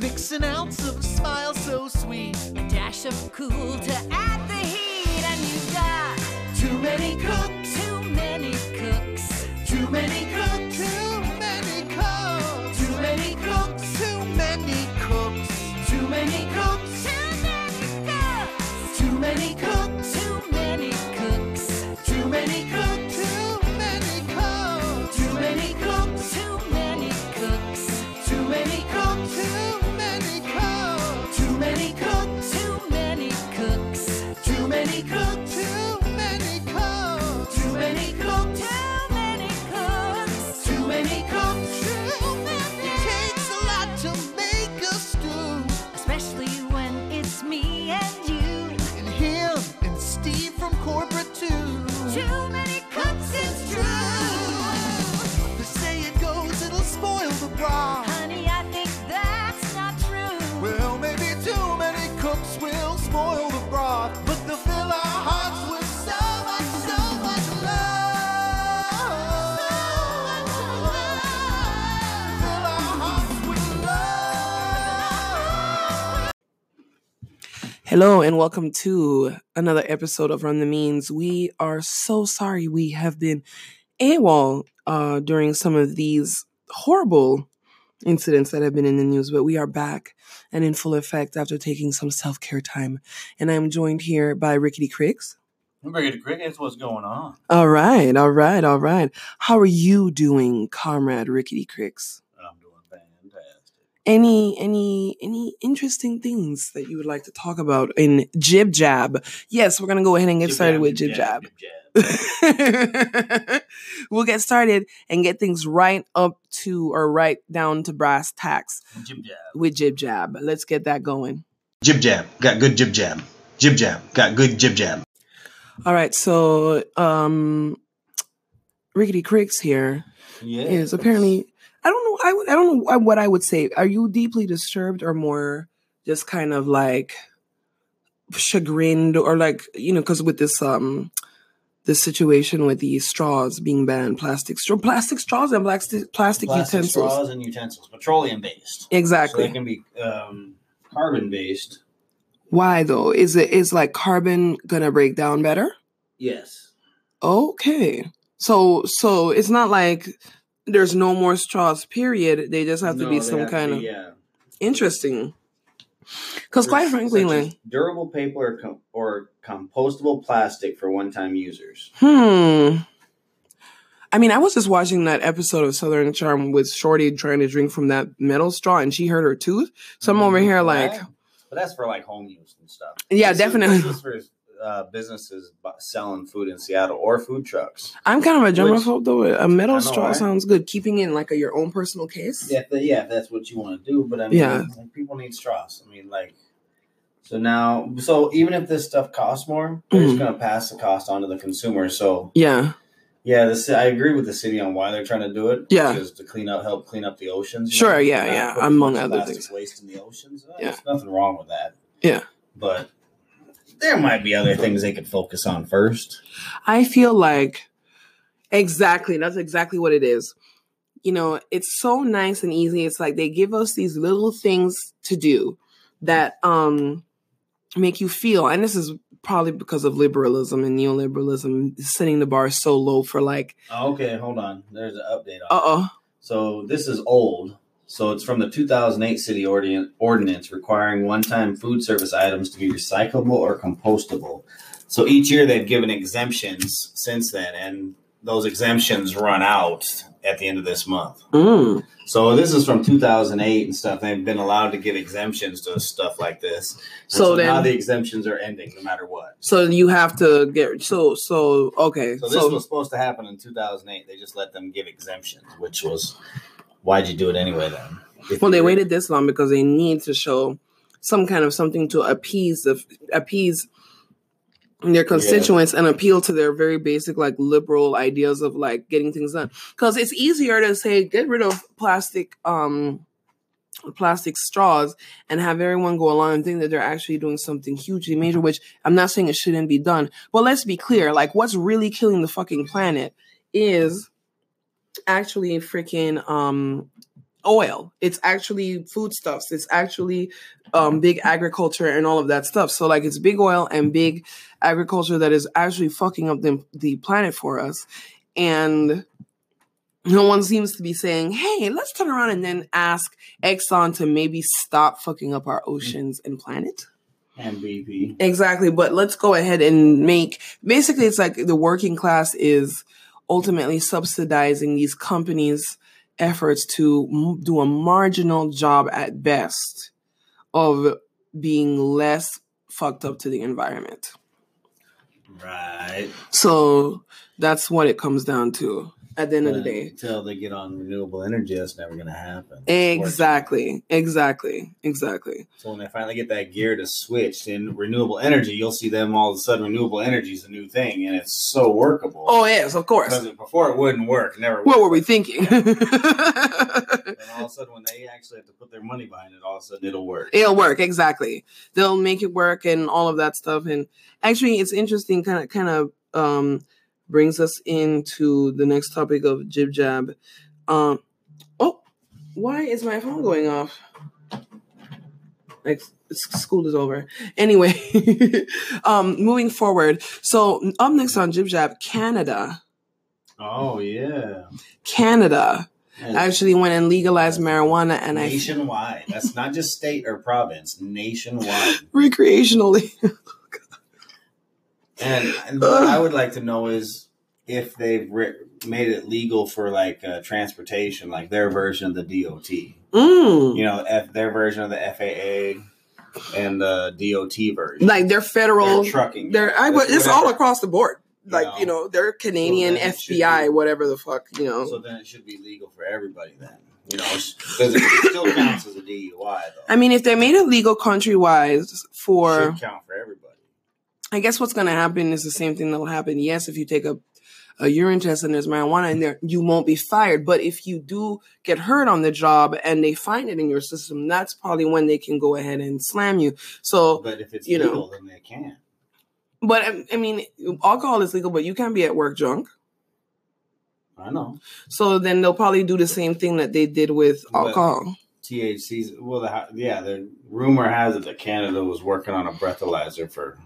Mix an ounce of a smile so sweet. A dash of cool to add Hello and welcome to another episode of Run the Means. We are so sorry we have been AWOL uh, during some of these horrible incidents that have been in the news, but we are back and in full effect after taking some self care time. And I'm joined here by Rickity Cricks. Brigadier Crickets, what's going on? All right, all right, all right. How are you doing, comrade Rickity Cricks? I'm doing fantastic. Any any any interesting things that you would like to talk about in Jib Jab? Yes, we're gonna go ahead and get started with Jib Jab. jab. we'll get started and get things right up to or right down to brass tacks Jib jab. with Jib Jab. Let's get that going. Jib jab, got good jib jab. Jib jab, got good jib jab. All right, so um Rickity Cricks here Yeah. is apparently I don't know I would I don't know what I would say. Are you deeply disturbed or more just kind of like chagrined or like you know because with this um this situation with these straws being banned plastic straw plastic straws and plastic plastic, Plastic utensils straws and utensils, petroleum based. exactly So they can be um, carbon based. why though is it is like carbon gonna break down better Yes. okay so so it's not like there's no more straws period they just have to No, be some have to kind of yeah. interesting because quite frankly durable paper or, com- or compostable plastic for one-time users. Hmm. I mean, I was just watching that episode of Southern Charm with Shorty trying to drink from that metal straw and she hurt her tooth. So I'm over here like, but that's for like home use and stuff. Yeah, This is- definitely. This is uh, businesses selling food in Seattle or food trucks. I'm kind of a Which- germaphobe though. A metal straw right? sounds good. Keeping in like a, your own personal case. Yeah, the, yeah, if that's what you want to do. But I mean, Yeah. like, people need straws. I mean, like, so now, so even if this stuff costs more, they're just Mhm. going to pass the cost on to the consumer. So Yeah. yeah, this I agree with the city on why they're trying to do it. Yeah. because to clean up, help clean up the oceans. Sure, know, yeah, yeah, among other things. waste in the oceans. Uh, Yeah. There's nothing wrong with that. Yeah. but there might be other things they could focus on first. I feel like exactly that's exactly what it is. You know, it's so nice and easy. It's like they give us these little things to do that um make you feel and this is probably because of liberalism and neoliberalism setting the bar so low for like Oh, okay, hold on. There's an update. on uh-oh So this is old. So it's from the 2008 city ordinance requiring one-time food service items to be recyclable or compostable. So each year they've given exemptions since then, and those exemptions run out at the end of this month. mm. So this is from 2008 and stuff. They've been allowed to give exemptions to stuff like this. And So then- now the exemptions are ending, no matter what. so you have to get so so okay So so, this was supposed to happen in 2008. They just let them give exemptions, which was why'd you do it anyway then? If well they waited this long because they need to show some kind of something to appease the appease their constituents and appeal to their very basic like liberal ideas of like getting things done. Because it's easier to say get rid of plastic um plastic straws and have everyone go along and think that they're actually doing something hugely major which i'm not saying it shouldn't be done. But let's be clear like what's really killing the fucking planet is actually freaking um oil. It's actually foodstuffs. It's actually um, big agriculture and all of that stuff. So like it's big oil and big agriculture that is actually fucking up the the planet for us. And no one seems to be saying, "Hey, let's turn around and then ask Exxon to maybe stop fucking up our oceans and planet." And. Exactly, but let's go ahead and make basically it's like the working class is ultimately subsidizing these companies' efforts to m- do a marginal job at best of being less fucked up to the environment. Right. So that's what it comes down to at the end of the day. Until they get on renewable energy, that's never going to happen. Exactly, exactly, exactly. So when they finally get that gear to switch in renewable energy, you'll see them all of a sudden renewable energy is a new thing, and it's so workable. Oh yes, of course. Because before it wouldn't work, never. What were we thinking? And all of a sudden, when they actually have to put their money behind it, all of a sudden it'll work. It'll work exactly. They'll make it work and all of that stuff. And actually, it's interesting. Kind of, kind of um, brings us into the next topic of jib jab. Um, oh, why is my phone going off? Like school is over. Anyway, um, moving forward. So up next on jib jab, Canada. Oh yeah. Canada And actually went and legalized marijuana, and I nationwide. That's not just state or province. Nationwide. recreationally. And, and what I would like to know is if they've ri made it legal for like uh, transportation, like their version of the DOT. Mm. You know, F, their version of the FAA and the DOT version. like they're federal Their trucking. they're I, That's it's all across the board You like know. you know they're canadian should fbi be- whatever the fuck you know So then it should be legal for everybody then. You know, because it still counts as a DUI though. i mean if they made it legal countrywide it for should count for everybody. I guess what's going to happen is the same thing that'll happen yes if you take a a urine test and there's marijuana in there, you won't be fired. But if you do get hurt on the job and they find it in your system, that's probably when they can go ahead and slam you. So, But if it's you know. legal, then they can. but I, I mean, alcohol is legal, but you can't be at work drunk. I know. So then they'll probably do the same thing that they did with But- alcohol. THC's well, the, yeah. The rumor has it that Canada was working on a breathalyzer for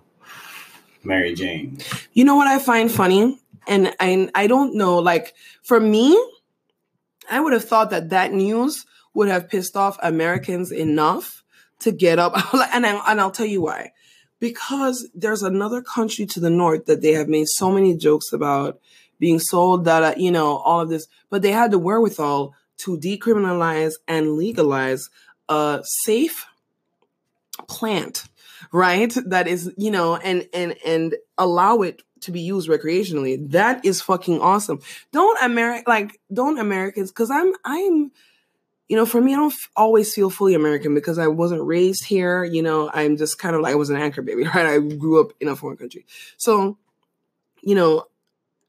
Mary Jane. You know what I find funny? And I, I don't know, like for me, I would have thought that that news would have pissed off Americans enough to get up. and, I, and I'll tell you why. Because there's another country to the north that they have made so many jokes about being sold that, you know, all of this, but they had the wherewithal to decriminalize and legalize a safe plant right? That is you know and and and allow it to be used recreationally. That is fucking awesome. Don't america like don't americans because i'm i'm you know for me i don't f- always feel fully american because i wasn't raised here you know? I'm just kind of like i was an anchor baby right? I grew up in a foreign country. So you know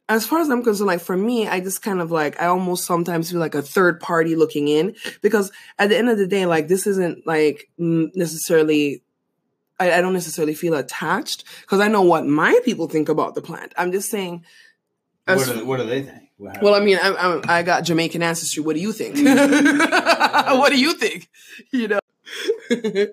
as far as i'm concerned like for me i just kind of like i almost sometimes feel like a third party looking in because at the end of the day like this isn't like necessarily I, I don't necessarily feel attached because I know what my people think about the plant. I'm just saying. What do, what do they think? Well, I mean, I, I, I got Jamaican ancestry. What do you think? what do you think? You know,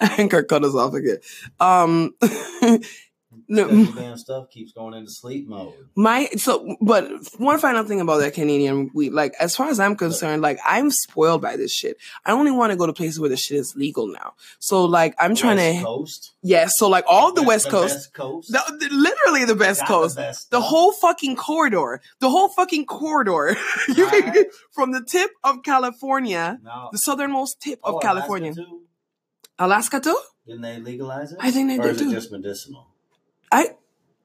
Anchor cut us off again. Um, no, damn stuff keeps going into sleep mode. my so, but one final thing about that Canadian weed, like as far as I'm concerned, like I'm spoiled by this shit. I only want to go to places where the shit is legal now. So like I'm trying West to, Coast. yeah. So like all the West Coast. Coast. The, the- literally the best coast. The, best The whole fucking corridor. The whole fucking corridor. Right. from the tip of California, No. the southernmost tip Oh, of California. Alaska too? Alaska too? Didn't they legalize it? I think they or is too. it just medicinal? I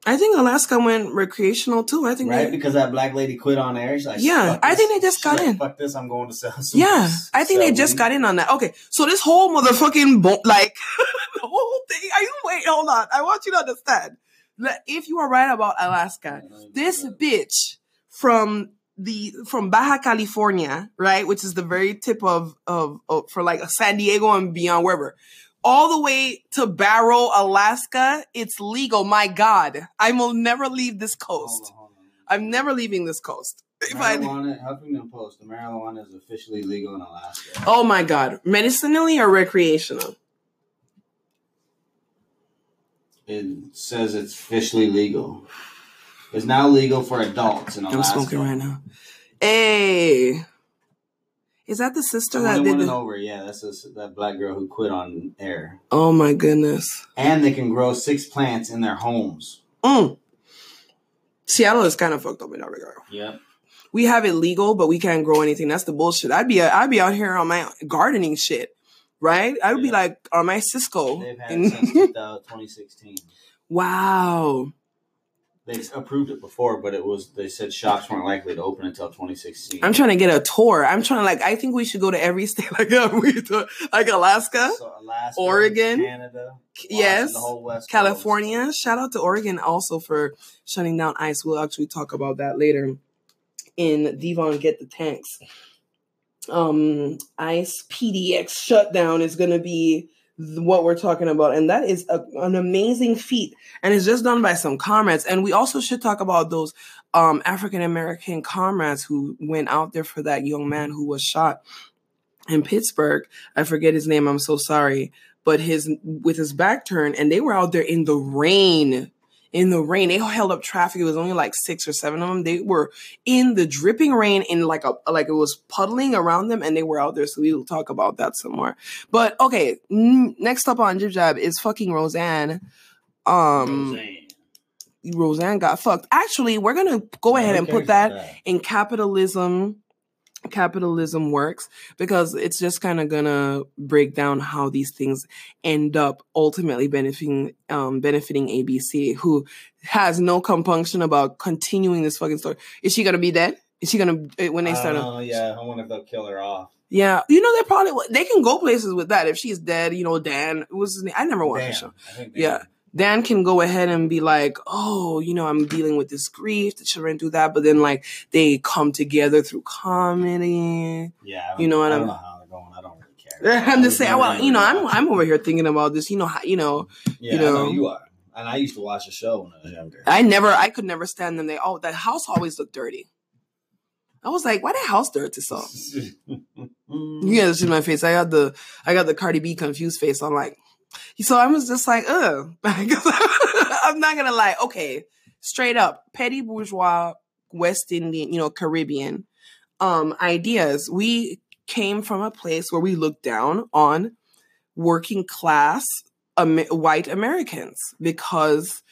I think Alaska went recreational too. I think Right? they, Because that black lady quit on air. She's like, Yeah, I think they just got like, in. Fuck this, I'm going to sell some. Yeah, I think they just weed." got in on that. Okay, so this whole motherfucking bo- like the whole thing. Are you wait? Hold on. I want you to understand. that If you are right about Alaska, this bitch from the from Baja California, right, which is the very tip of of, of for like San Diego and beyond, wherever, all the way to Barrow, Alaska, it's legal. My God, I will never leave this Hold coast. on, hold on. I'm never leaving this coast. If I- Marijuana, Huffington Post. The marijuana is officially legal in Alaska. oh my god, medicinally or recreational? It says it's officially legal. It's now legal for adults in Alaska. I'm Alaska. smoking right now. Hey, is that the sister The that did the? over, yeah, that's this, that black girl who quit on air. Oh my goodness. And they can grow six plants in their homes. Mm. Seattle is kind of fucked up in that regard. Yep. We have it legal, but we can't grow anything. That's the bullshit. I'd be I'd be out here on my gardening shit, right? I would be like on my Cisco. They've had And- it since 2016. wow. They approved it before, but it was they said shops weren't likely to open until 2016. I'm trying to get a tour. I'm trying to like. I think we should go to every state like we do- like Alaska, So Alaska, Oregon, Canada, yes, the whole West Coast. California. Shout out to Oregon also for shutting down ice. We'll actually talk about that later in Devon Get the Tanks. Um, ice PDX shutdown is going to be what we're talking about, and that is a, an amazing feat, and it's just done by some comrades. And we also should talk about those um, African American comrades who went out there for that young man who was shot in Pittsburgh. I forget his name. I'm so sorry but his with his back turned and they were out there in the rain in the rain. They held up traffic. It was only like six or seven of them. They were in the dripping rain in like a like it was puddling around them and they were out there. So we'll talk about that some more. But okay n- next up on jib jab is fucking roseanne. Um Roseanne. roseanne got fucked. Actually we're gonna go ahead and put that about in capitalism capitalism works because it's just kind of gonna break down how these things end up ultimately benefiting um benefiting abc who has no compunction about continuing this fucking story is she gonna be dead is she gonna eh, when they start don't yeah, I wonder if they'll kill her off. yeah you know they probably they can go places with that if she's dead you know dan was his name i never watched the show Dan. I think Yeah. Dan. Dan can go ahead and be like, oh, you know, I'm dealing with this grief, the children do that, but then like they come together through comedy. Yeah, You know what I I'm- don't know how they're going. I don't really care. I'm just saying, well, you know, I'm I'm over here thinking about this, you know, how, you know, Yeah, you I know know. you are. And I used to watch the show when I was younger. I never, I could never stand them. They oh, that house always looked dirty. I was like, why the house dirty so? You guys see my face. I got the I got the Cardi B confused face. I'm like, so I was just like, ugh. I'm not gonna lie. Okay, straight up, petty bourgeois, West Indian, you know, Caribbean um ideas. We came from a place where we looked down on working class Am- white Americans because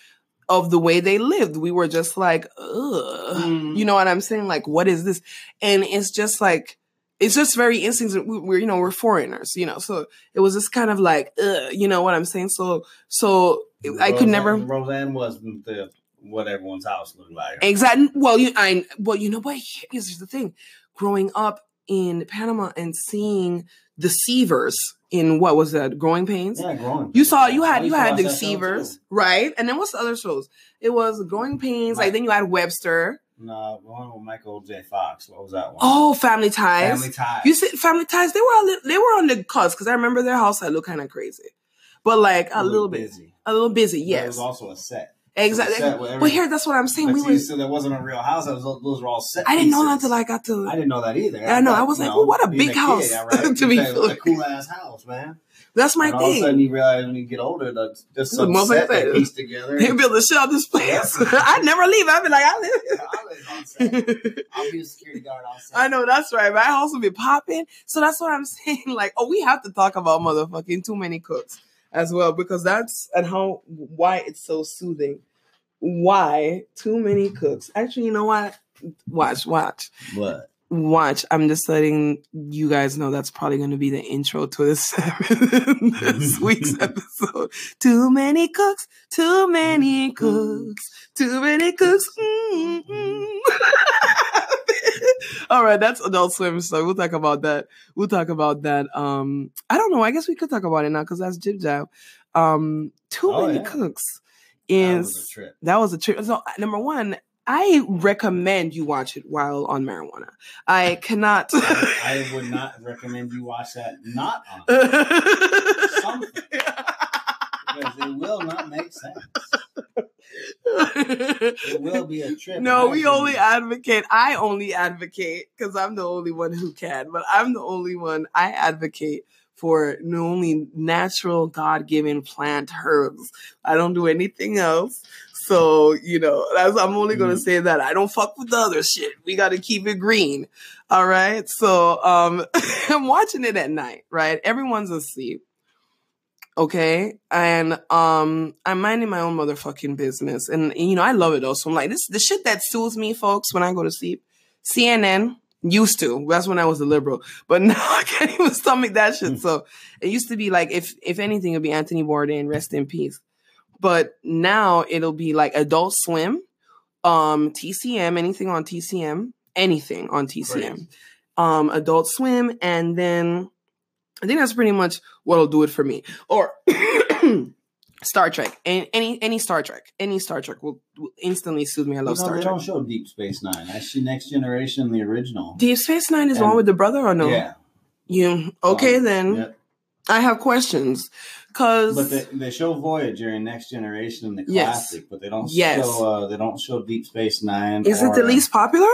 of the way they lived. We were just like, ugh. Mm. You know what I'm saying? Like, what is this? And it's just like, it's just very instinct. we- We're, you know, we're foreigners, you know, so it was just kind of like, ugh, you know what I'm saying? So, so I could never Roseanne wasn't the what everyone's house looked like. exactly. Well, you, I, well, you know what? Here's the thing: growing up in Panama and seeing the Seavers in what was that? Growing Pains. Yeah, growing. You saw, you had, you had the Seavers, right? And then what's the other shows? It was Growing Pains. Like then you had Webster. No, one with Michael J. Fox. What was that one? Oh, Family Ties. Family Ties. You said Family Ties. They were on the, they were on the cuts because I remember their house. I look kind of crazy, but like a, It was little bit, busy. a little busy. But It was also a set. exactly. set with But here, that's what I'm saying. We were. so that wasn't a real house. Was, those were all set. I didn't know that until I got to. I didn't know that either. I know, I was like, oh, what a big house yeah, right? to be a cool ass house, man. That's my and all of a thing. sudden, you realize when you get older that just some set they said- pieced together. They built a shit out this place. I never leave. I'd be like, I live. I live on set. I'll be a security guard. I know that's right. My house will be popping. So that's what I'm saying. Like, oh, we have to talk about motherfucking too many cooks as well because that's and how why it's so soothing. Why too many cooks? Actually, you know what? Watch, watch, What? Watch. I'm just letting you guys know that's probably going to be the intro to this, this week's episode. Too many cooks, too many cooks, too many cooks. All right, that's Adult Swim. So we'll talk about that. We'll talk about that. Um, I don't know. I guess we could talk about it now because that's Jib Jab. Um, too Oh, many yeah. cooks That is was a trip. that was a trip. So number one, I recommend you watch it while on marijuana. I cannot. I, I would not recommend you watch that not on something because it will not make sense. It will be a trip. No, we only advocate. I only advocate because I'm the only one who can, but I'm the only one I advocate for only natural God given plant herbs. I don't do anything else. So, you know, that's, I'm only going to Mhm. say that. I don't fuck with the other shit. We got to keep it green. All right. So, um, I'm watching it at night, right? Everyone's asleep. Okay. And, um, I'm minding my own motherfucking business. And, you know, I love it though. So I'm like, this, the shit that soothes me, folks, when I go to sleep, CNN used to, that's when I was a liberal, but now I can't even stomach that shit. So it used to be like, if, if anything, it'd be Anthony Bourdain, rest in peace. But now it'll be like Adult Swim, um, TCM, anything on TCM, anything on TCM um, Adult Swim, and then I think that's pretty much what'll do it for me. Or Star Trek, any any, any Star Trek, any Star Trek will, will instantly soothe me. I You love know, Star they Trek. don't show Deep Space Nine. I see Next Generation, the original. Deep Space Nine is the one with the brother or no? Yeah. You okay? Um, then yeah. I have questions because But they, they show Voyager in Next Generation in the Yes. classic, but they don't Yes. show uh, they don't show Deep Space Nine. is it the least popular?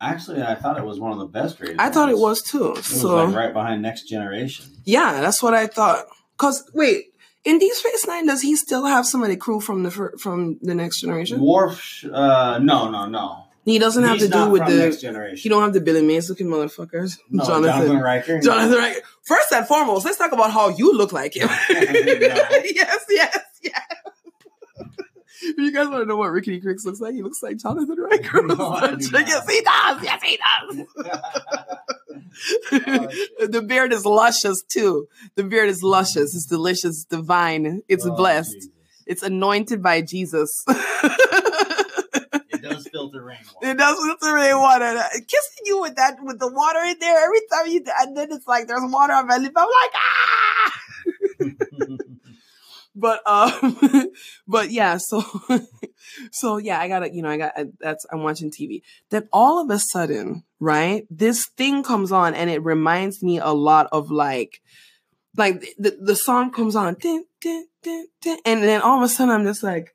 Actually, I thought it was one of the best rated. I thought it was too. It was so like right behind Next Generation. yeah, that's what I thought. Cause wait, in Deep Space Nine, does he still have some of the crew from the from the Next Generation? Worf, uh, no, no, no. He doesn't have He's to do with from Next. Generation. He don't have the Billy Mays looking motherfuckers. no, Jonathan. Jonathan Riker. Jonathan Riker. First and foremost, let's talk about how you look like him. Yes, yes, yes. If you guys want to know what Rickity Cricks looks like, he looks like Jonathan Riker. No, yes, he does. Yes, he does. the beard is luscious too. The beard is luscious. It's delicious, it's divine. It's Oh, blessed. Jesus. It's anointed by Jesus. It does filter rainwater. It does with the rainwater. Kissing you with that, with the water in there every time you, and then it's like there's water on my lip. I'm like, ah! but um, but yeah. So, so yeah, I gotta, you know, I got that's I'm watching TV. Then all of a sudden, right, this thing comes on, and it reminds me a lot of like, like the the song comes on, dun, dun, dun, and then all of a sudden I'm just like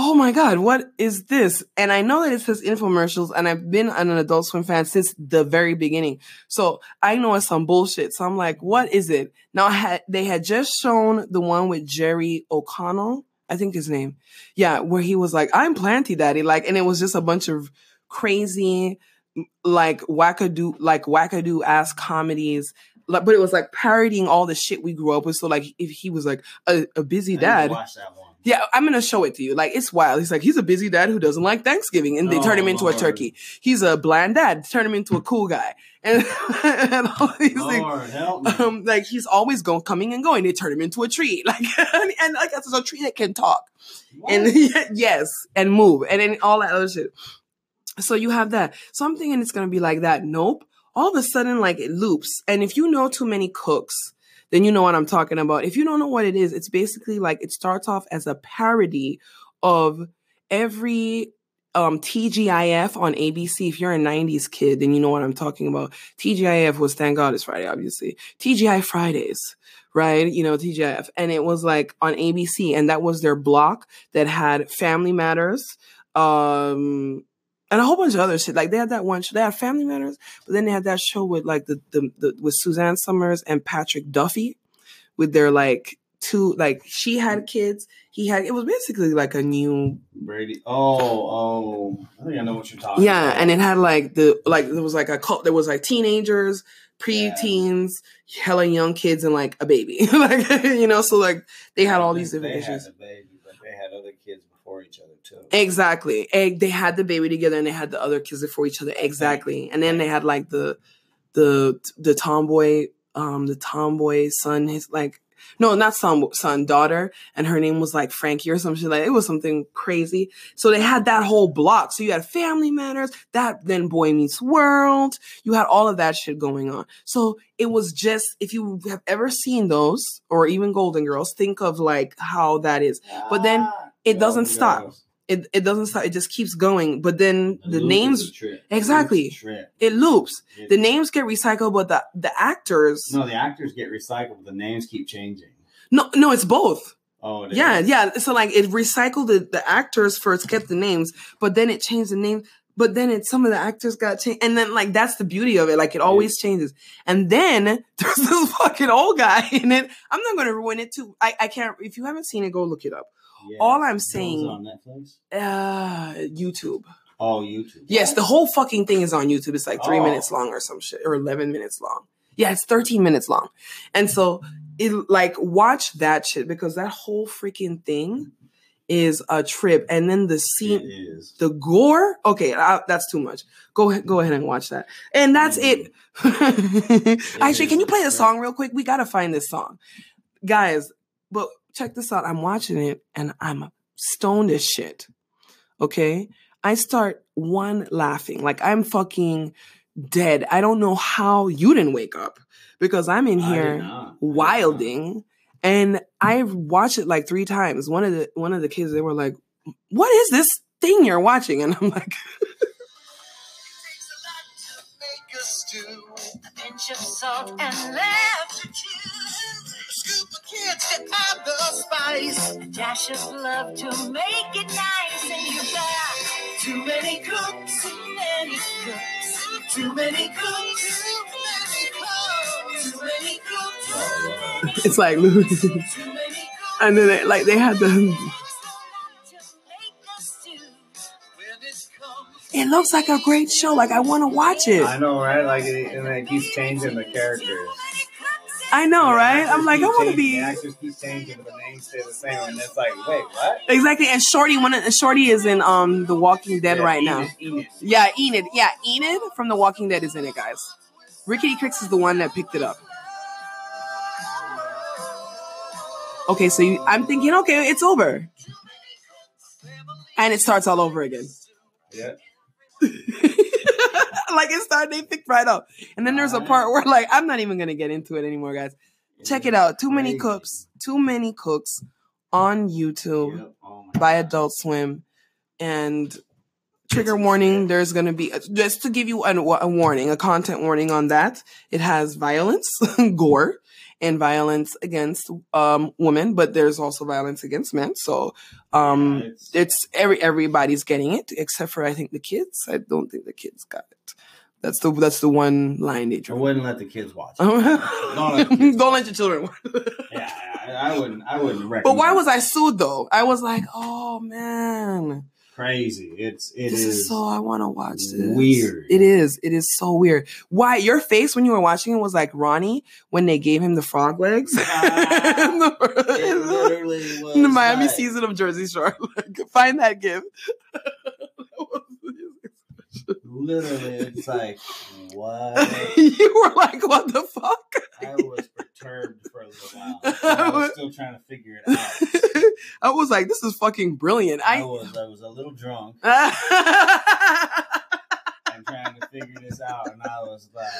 oh my god, what is this? And I know that it says infomercials, and I've been an Adult Swim fan since the very beginning, so I know it's some bullshit. So I'm like, what is it? Now I had, they had just shown the one with Jerry O'Connell, I think his name, yeah, where he was like, I'm Planty Daddy, like, and it was just a bunch of crazy, like wackadoo, like wackadoo ass comedies. Like, but it was like parodying all the shit we grew up with. So like, if he was like a, a busy I need to dad, Watch that one. Yeah, I'm gonna show it to you. Like it's wild. He's like he's a busy dad who doesn't like Thanksgiving, and they turn Oh, him into Lord. a turkey. He's a bland dad, turn him into a cool guy, and, and all these. Lord me. Um, like he's always going, coming and going. They turn him into a tree, like and, and like that's a tree that can talk and yes, and move, and then all that other shit. So you have that. So I'm thinking it's gonna be like that. Nope. All of a sudden, like it loops. And if you know too many cooks, then you know what I'm talking about. If you don't know what it is, it's basically like it starts off as a parody of every um TGIF on ABC. If you're a 90s kid, then you know what I'm talking about. TGIF was Thank God It's Friday, obviously. TGI Fridays, right? You know, TGIF. And it was like on ABC, and that was their block that had Family Matters, um, and a whole bunch of other shit. Like they had that one show, they had Family Matters, but then they had that show with like the, the, the with Suzanne Somers and Patrick Duffy with their like two like she had kids, he had it was basically like a new Brady. Oh, oh. I think I know what you're talking yeah, about. and it had like the like there was like a cult there was like teenagers, pre-teens, hella young kids and like a baby. like you know, so like they had all these different they issues. Baby, but they had other kids before each other too. Exactly. And they had the baby together and they had the other kids for each other. Exactly. And then they had like the the the tomboy, um, the tomboy son, his like no, not son, son, daughter, and her name was like Frankie or some shit like it was something crazy. So they had that whole block. So you had Family Matters, that then Boy Meets World. You had all of that shit going on. So it was just if you have ever seen those or even Golden Girls, think of like how that is. But then Ah, it doesn't stop. It it doesn't stop. It just keeps going. But then the loop names. Exactly. It loops. It- The names get recycled, but the the actors No, the actors get recycled. The names keep changing. no no it's both. Oh, it Yeah, is? yeah. So like it recycled the, the actors first, kept the names, but then it changed the name. But then it some of the actors got changed, and then like that's the beauty of it. Like it always changes. And then there's this fucking old guy in it. I'm not gonna ruin it too. I I can't. If you haven't seen it, go look it up. Yeah. All I'm it saying, on Netflix. uh, YouTube. Oh, YouTube. Yes, the whole fucking thing is on YouTube. It's like three Oh. minutes long or some shit, or 11 minutes long. Yeah, it's 13 minutes long. And so, it like, watch that shit because that whole freaking thing is a trip. And then the scene, the gore. Okay, uh, that's too much. Go go ahead and watch that. And that's it. Actually, can you play the song real quick? We gotta find this song, guys. But check this out. I'm watching it and I'm stoned as shit. Okay, I start one laughing like I'm fucking dead. I don't know how you didn't wake up because I'm in here not. I did not. wilding and I've watched it like three times. One of the one of the kids they were like, "What is this thing you're watching?" And I'm like, a lot to make a stew. A pinch of salt and left Scoop of kids to add the spice. a dash of love to make it nice. And you've got Too many cooks, too many cooks. too many cooks, too many cooks, too many cooks, it's like, too many and then they, like they had the. To make a stew. When it looks like a great show. Like I want to watch it. I know, right? Like, it, and then it keeps changing the characters. I know, right? I'm like, I want to be actors keep changing, but the names stay the same, and it's like, wait, what? exactly. And Shorty, one of, Shorty is in um The Walking Dead Yeah, right Enid, now. Enid. Yeah, Enid. Yeah, Enid from The Walking Dead is in it, guys. Rickity Cricks is the one that picked it up. Okay, so you, I'm thinking, okay, it's over, and it starts all over again. Yeah. like it started, they picked right up, and then there's a part where like I'm not even gonna get into it anymore, guys. Check it out. Too many cooks. Too many cooks on YouTube. Oh by Adult Swim. And trigger warning, there's going to be, uh, just to give you a, a warning, a content warning on that. It has violence, gore, and violence against um, women, but there's also violence against men. So um, it's- every everybody's getting it, except for I think the kids. I don't think the kids got it. That's the that's the one line they drew. I wouldn't let the kids watch. it. don't, let the kids let your children watch. Yeah, I, I wouldn't. I wouldn't recommend. But why was I sued though? I was like, oh man. Crazy? It's it this is, is so I want to watch this. weird. It is. It is so weird. Why your face when you were watching it was like Ronnie when they gave him the frog legs in, the, It literally was the Miami like- season of Jersey Shore. Find that gift. Literally, it's like what? you were like, what the fuck? I was perturbed for a little while. I was still trying to figure it out. I was like, this is fucking brilliant. I I. was I was a little drunk I'm trying to figure this out, and I was like,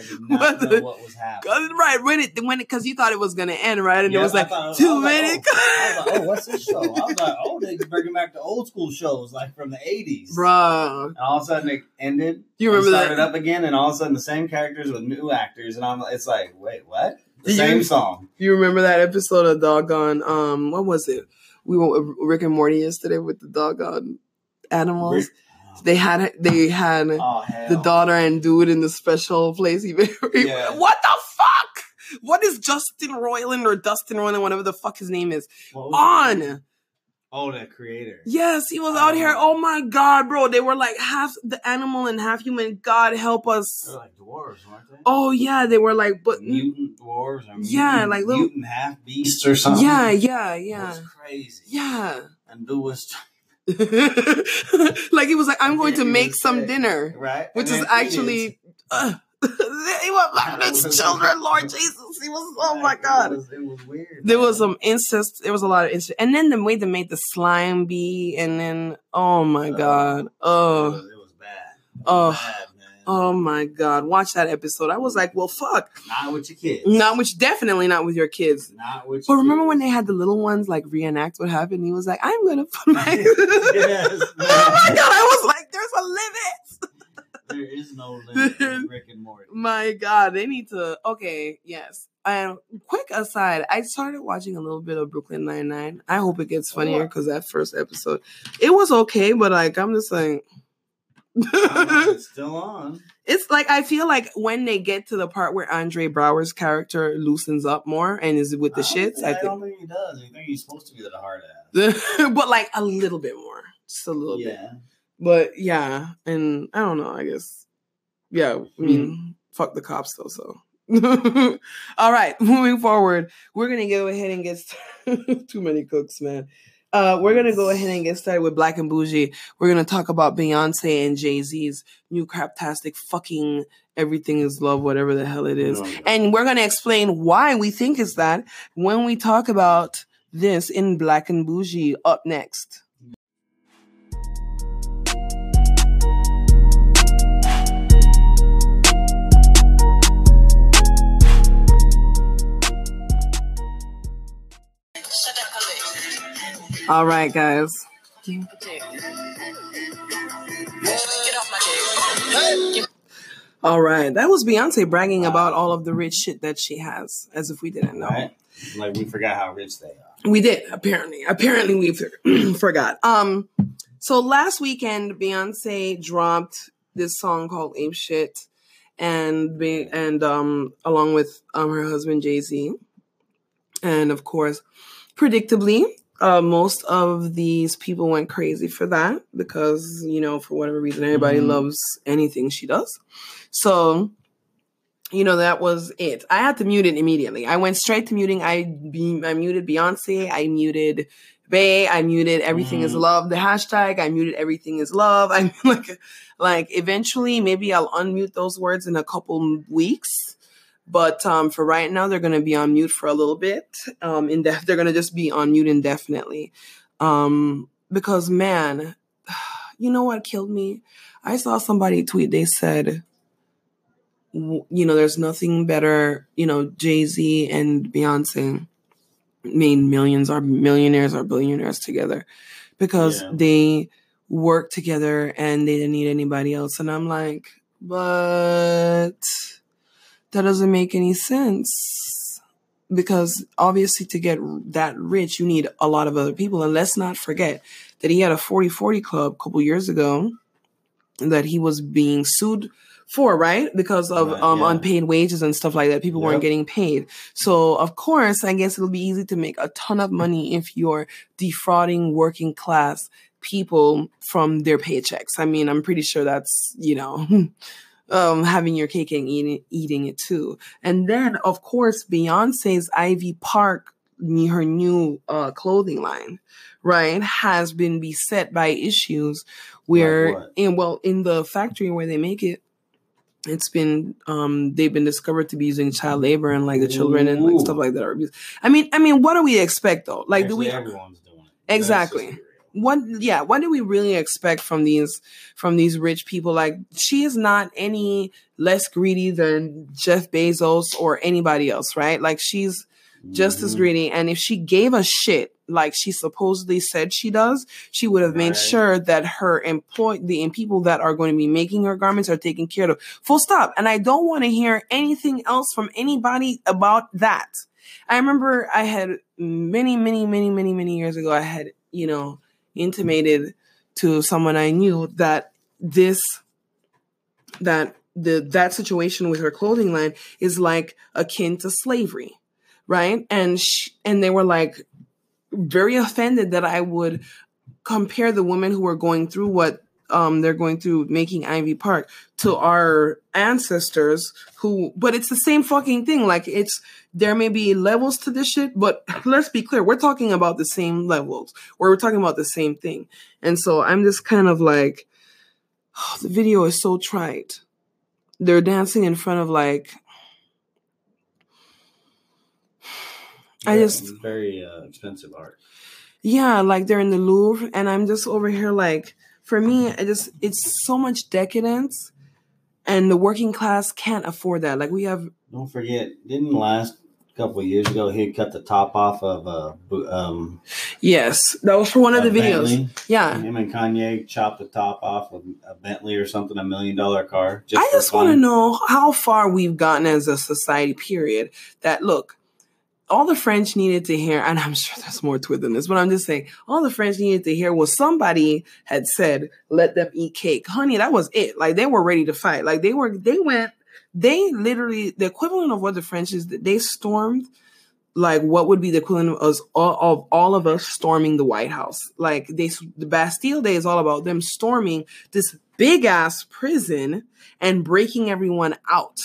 I did not What know what was happening. right when it when it because you thought it was gonna end right and Yeah, it was I like thought- was too like, many. Oh, I like, oh, what's this show? I was like, oh, they're bringing back the old school shows like from the '80s. bro. And all of a sudden it ended. you remember started that? up again, and all of a sudden the same characters with new actors, and I'm. It's like, wait, what? The You- same song. You remember that episode of Doggone? Um, what was it? We went with Rick and Morty yesterday with the doggone animals. Rick- They had they had Oh the daughter and dude in the special place. Yeah. What the fuck? What is Justin Roiland or Dustin Roiland, whatever the fuck his name is, it? on? Oh, the creator. Yes, he was oh. out here. Oh my god, bro! They were like half the animal and half human. God help us. They're like dwarves, weren't they? Oh yeah, they were like, but mutant dwarves or Yeah, mutant, like little- mutant half beasts or something. yeah, yeah, It yeah, was crazy. yeah. and dude was like he was like, I'm going to make some dinner, right, which is actually. Uh, he was like his children, Lord Jesus. He was. Oh my It God. was, it was weird. There was some incest. There was a lot of incest, and then the way they made the slime be, and then oh my god, It oh, was, it was bad. oh, bad. Oh my god. Watch that episode. I was like, well, fuck. Not with your kids. Not which definitely not with your kids. Not with. But remember when they had the little ones like reenact what happened? He was like, I'm gonna put my. yes. oh my god! I was like, there's a limit. There is no limit Rick and Morty. My God, they need to. Okay, yes, And quick aside, I started watching a little bit of Brooklyn Nine Nine. I hope it gets funnier because that first episode, it was okay, but like I'm just like, it's still on. it's like I feel like when they get to the part where Andre Braugher's character loosens up more and is with the I shits, think- I I think, don't think he does. I think he's supposed to be the hard ass. but like a little bit more, just a little bit. Yeah. But yeah, and I don't know. I guess yeah. I hmm. mean, fuck the cops though. So all right, moving forward, we're gonna go ahead and get too many cooks, man. Uh, we're gonna go ahead and get started with Black and Bougie. We're gonna talk about Beyonce and Jay Z's new craptastic fucking everything is love, whatever the hell it is. Oh, yeah. And we're to explain why we think it's that when we talk about this in Black and Bougie up next. All right, guys. All right. That was Beyonce bragging about all of the rich shit that she has, as if we didn't know. Right? Like we forgot how rich they are. We did apparently. Apparently we forgot. Um. So last weekend, Beyonce dropped this song called "Ape Shit," and be, and um along with um her husband Jay Z, and of course, predictably, uh, most of these people went crazy for that because you know for whatever reason everybody Mhm. loves anything she does. So you know that was it. I had to mute it immediately. I went straight to muting. I be, I muted Beyonce. I muted Bey. I muted everything is Mhm. love. The hashtag. I muted everything is love. I'm like like eventually maybe I'll unmute those words in a couple weeks. But um, for right now, they're going to be on mute for a little bit. Um, indef- they're going to just be on mute indefinitely. Um, because man, you know what killed me? I saw somebody tweet. They said, you know, there's nothing better. You know, Jay Z and Beyonce made millions or millionaires or billionaires together because Yeah. they worked together and they didn't need anybody else. And I'm like, but that doesn't make any sense. Because obviously to get that rich you need a lot of other people. And let's not forget that he had a 40-40 club a couple years ago that he was being sued for right? Because of Right, um, yeah. unpaid wages and stuff like that. People weren't getting paid. So of course i guess it'll be easy to make a ton of money if you're defrauding working class people from their paychecks. I mean i'm pretty sure that's you know um, having your cake and eating, eating it too. And then, of course, Beyonce's Ivy Park, her new uh, clothing line, right, has been beset by issues where, what? in well, in the factory where they make it, it's been um they've been discovered to be using child labor and like the children and like stuff like that are abused. I mean, I mean, what do we expect though? Like, do we Everyone's doing it. Exactly. Just be real. what yeah what do we really expect from these from these rich people like she is not any less greedy than jeff bezos or anybody else right like she's just as Mhm. greedy and if she gave a shit like she supposedly said she does she would have made Right. sure that her employ the and people that are going to be making her garments are taken care of full stop and i don't want to hear anything else from anybody about that i remember i had many many many many many years ago i had you know intimated to someone i knew that this that the that situation with her clothing line is like akin to slavery right? And sh- and they were like very offended that i would compare the women who were going through what um they're going through making ivy park to our ancestors who but it's the same fucking thing. Like it's there may be levels to this shit but let's be clear we're talking about the same levels where we're talking about the same thing. And so i'm just kind of like the video is so trite. They're dancing in front of like I Yeah, just- very uh, expensive art. yeah like they're in the louvre and i'm just over here like for me i just it's so much decadence and the working class can't afford that like we have Don't forget, didn't last couple of years ago, he cut the top off of uh, um, Yes, that was for one of the videos. Bentley. Yeah, Him and Kanye chopped the top off of a Bentley or something, a million dollar car. Just I just want to know how far we've gotten as a society. Period. That look, all the French needed to hear, and I'm sure there's more to it than this, but I'm just saying, all the French needed to hear was somebody had said, "Let them eat cake." Honey, that was it. Like they were ready to fight. Like they were. They went. They literally the equivalent of what the French is. They stormed like what would be the equivalent of us all, of all of us storming the White House. Like they, the Bastille Day is all about them storming this big ass prison and breaking everyone out,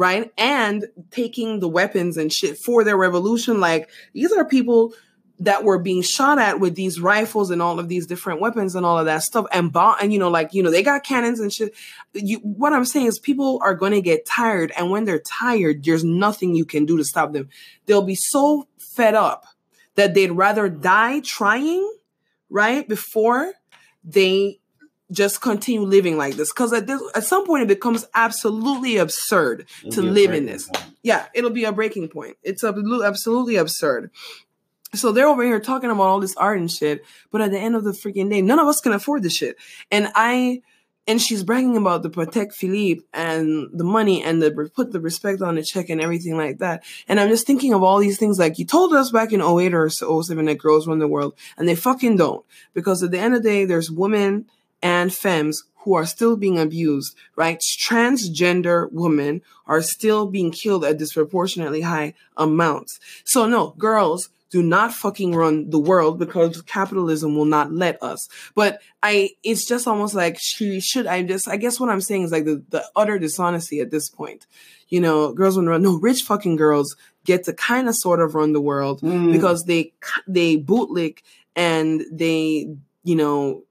right? And taking the weapons and shit for their revolution. Like these are people that were being shot at with these rifles and all of these different weapons and all of that stuff and bomb and you know like you know they got cannons and shit you what i'm saying is people are going to get tired and when they're tired there's nothing you can do to stop them they'll be so fed up that they'd rather die trying right before they just continue living like this because at, this, at some point it becomes absolutely absurd It'll to live in this point. yeah, it'll be a breaking point. It's absolutely absurd. So they're over here talking about all this art and shit, but at the end of the freaking day, none of us can afford this shit. And I, and she's bragging about the Patek Philippe and the money and the put the respect on the check and everything like that. And I'm just thinking of all these things like you told us back in 08 or so 07 that girls run the world, and they fucking don't. Because at the end of the day, there's women and femmes who are still being abused, right? Transgender women are still being killed at disproportionately high amounts. So no, girls do not fucking run the world because capitalism will not let us. But I, it's just almost like she should, I just, I guess what I'm saying is like the, the utter dishonesty at this point. You know, girls want to run, no, rich fucking girls get to kind of sort of run the world Mm. because they, they bootlick and they, you know,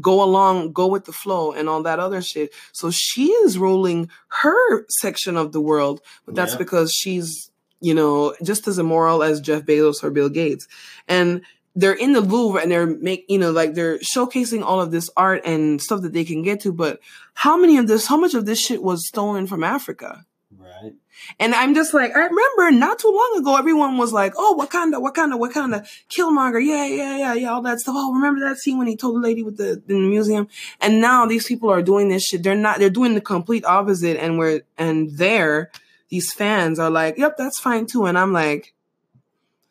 go along, go with the flow and all that other shit. So she is ruling her section of the world, but that's Yeah. because she's, you know, just as immoral as Jeff Bezos or Bill Gates. And they're in the Louvre and they're make, you know, like they're showcasing all of this art and stuff that they can get to. But how many of this, how much of this shit was stolen from Africa? Right. And I'm just like, I remember not too long ago, everyone was like, oh, Wakanda, Wakanda, Wakanda, Killmonger, yeah, yeah, yeah, yeah, all that stuff. Oh, remember that scene when he told the lady with the in the museum? And now these people are doing this shit. They're not, they're doing the complete opposite. And we're, and there, these fans are like, yep, that's fine too. And I'm like,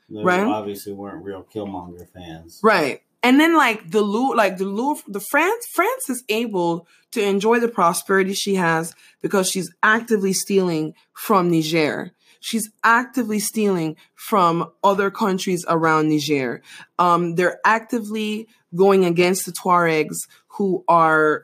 They Right. obviously weren't real Killmonger fans. Right. And then like the Louvre, like the Louvre, the France, France is able to enjoy the prosperity she has because she's actively stealing from Niger. She's actively stealing from other countries around Niger. Um, they're actively going against the Tuaregs who are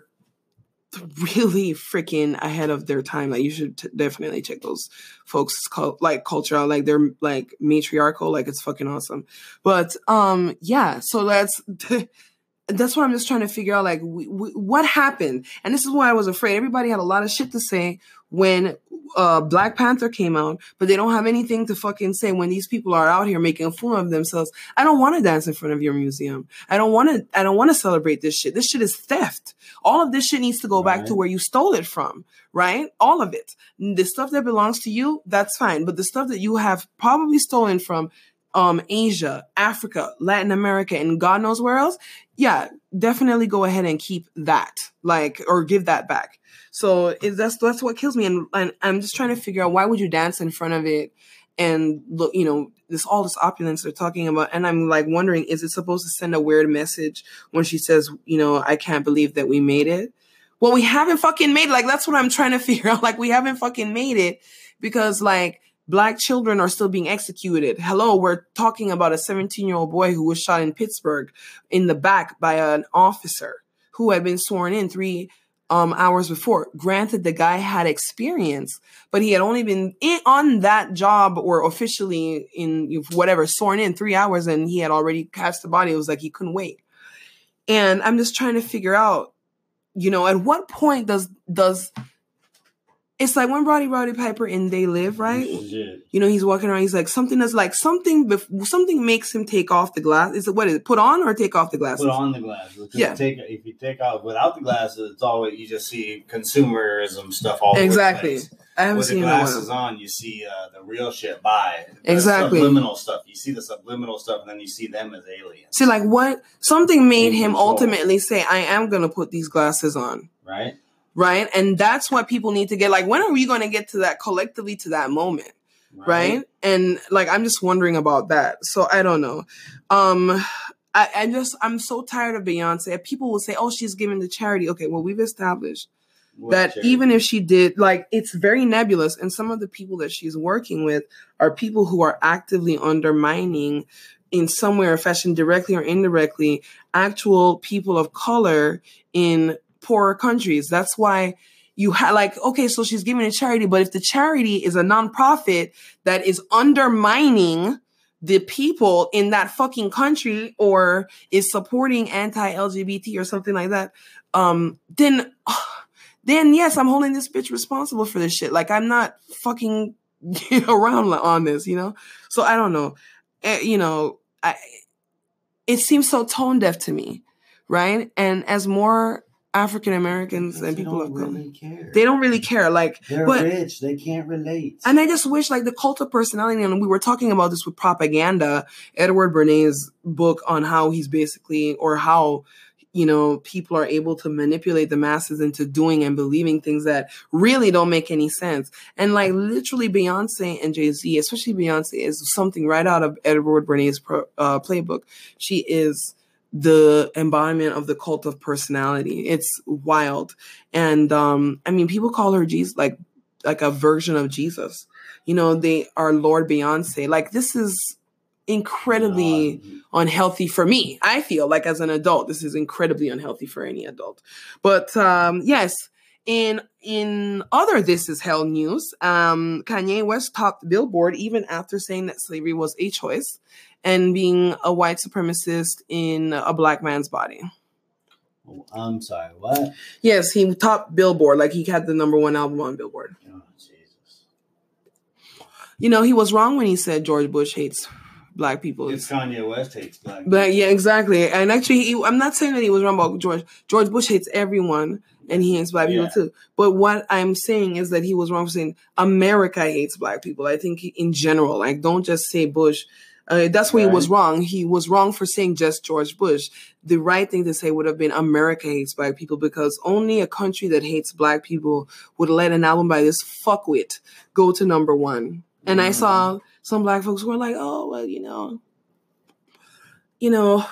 really freaking ahead of their time. Like you should t- definitely check those folks' cult- like culture. Like they're like matriarchal. Like it's fucking awesome. But um, yeah. So that's that's what I'm just trying to figure out. Like we, we, what happened, and this is why I was afraid. Everybody had a lot of shit to say when uh Black Panther came out, but they don't have anything to fucking say when these people are out here making a fool of themselves. I don't want to dance in front of your museum. I don't want to. I don't want to celebrate this shit. This shit is theft. All of this shit needs to go back to where you stole it from. Right? All of it. The stuff that belongs to you, that's fine. But the stuff that you have probably stolen from um Asia, Africa, Latin America, and God knows where else, yeah, definitely go ahead and keep that. Like or give that back. So that's that's what kills me, and, and I'm just trying to figure out why would you dance in front of it and look, you know, this all this opulence they're talking about, and I'm like wondering, is it supposed to send a weird message when she says, you know, I can't believe that we made it? Well, we haven't fucking made it. Like that's what I'm trying to figure out. Like we haven't fucking made it because like black children are still being executed. Hello, we're talking about a 17 year old boy who was shot in Pittsburgh in the back by an officer who had been sworn in three um, hours before. Granted, the guy had experience, but he had only been in, on that job or officially in whatever sworn in three hours, and he had already cast the body. It was like he couldn't wait. And I'm just trying to figure out, you know, at what point does does it's like when Roddy Roddy Piper in They Live, right? Legit. You know, he's walking around. He's like something that's like something. Bef- something makes him take off the glass. Is it what is it? Put on or take off the glasses? Put on the glasses. Yeah. Take, if you take out without the glasses, it's always you just see consumerism stuff all the Exactly. I haven't with the seen a glasses on, you see uh, the real shit by the Exactly. subliminal stuff. You see the subliminal stuff, and then you see them as aliens, See, like what something made In him control. ultimately say, "I am gonna put these glasses on." right? Right, and that's what people need to get. Like, when are we going to get to that collectively to that moment? right and like i'm just wondering about that so i don't know um I, I just i'm so tired of beyonce people will say oh she's giving to charity okay well we've established What that charity? even if she did like it's very nebulous and some of the people that she's working with are people who are actively undermining in some way or fashion directly or indirectly actual people of color in poorer countries. That's why you have like okay so she's giving a charity but if the charity is a nonprofit that is undermining the people in that fucking country or is supporting anti-lgbt or something like that um then then yes i'm holding this bitch responsible for this shit. Like i'm not fucking around on this you know? So i don't know. Eh, you know i it seems so tone deaf to me right? And as more african americans and people of color really care. they don't really care like They're but rich. They can't relate. and I just wish like the cult of personality, and we were talking about this with propaganda, Edward Bernays' book on how he's basically or how you know people are able to manipulate the masses into doing and believing things that really don't make any sense. And like literally Beyonce and Jay-Z, especially Beyonce is something right out of Edward Bernays' pro, uh, playbook. She is the embodiment of the cult of personality. It's wild. And um I mean people call her Jesus like like a version of Jesus. You know, they are Lord Beyonce. Like this is incredibly unhealthy for me. I feel like as an adult, this is incredibly unhealthy for any adult. But um yes, in in other this is hell news, um Kanye West topped Billboard even after saying that slavery was a choice and being a white supremacist in a black man's body. Oh, I'm sorry. What? Yes, he topped Billboard like he had the number 1 album on Billboard. Oh, Jesus. You know, he was wrong when he said George Bush hates black people. It's Kanye West hates black. But yeah, exactly. And actually, he, I'm not saying that he was wrong about George. George Bush hates everyone, and he hates black Yeah. people too. But what I'm saying is that he was wrong for saying America hates black people. I think in general, like don't just say Bush. Uh, that's where he was wrong. He was wrong for saying just George Bush. The right thing to say would have been America hates black people because only a country that hates black people would let an album by this fuckwit go to number one. And I saw some black folks who were like, "Oh, well, you know, you know,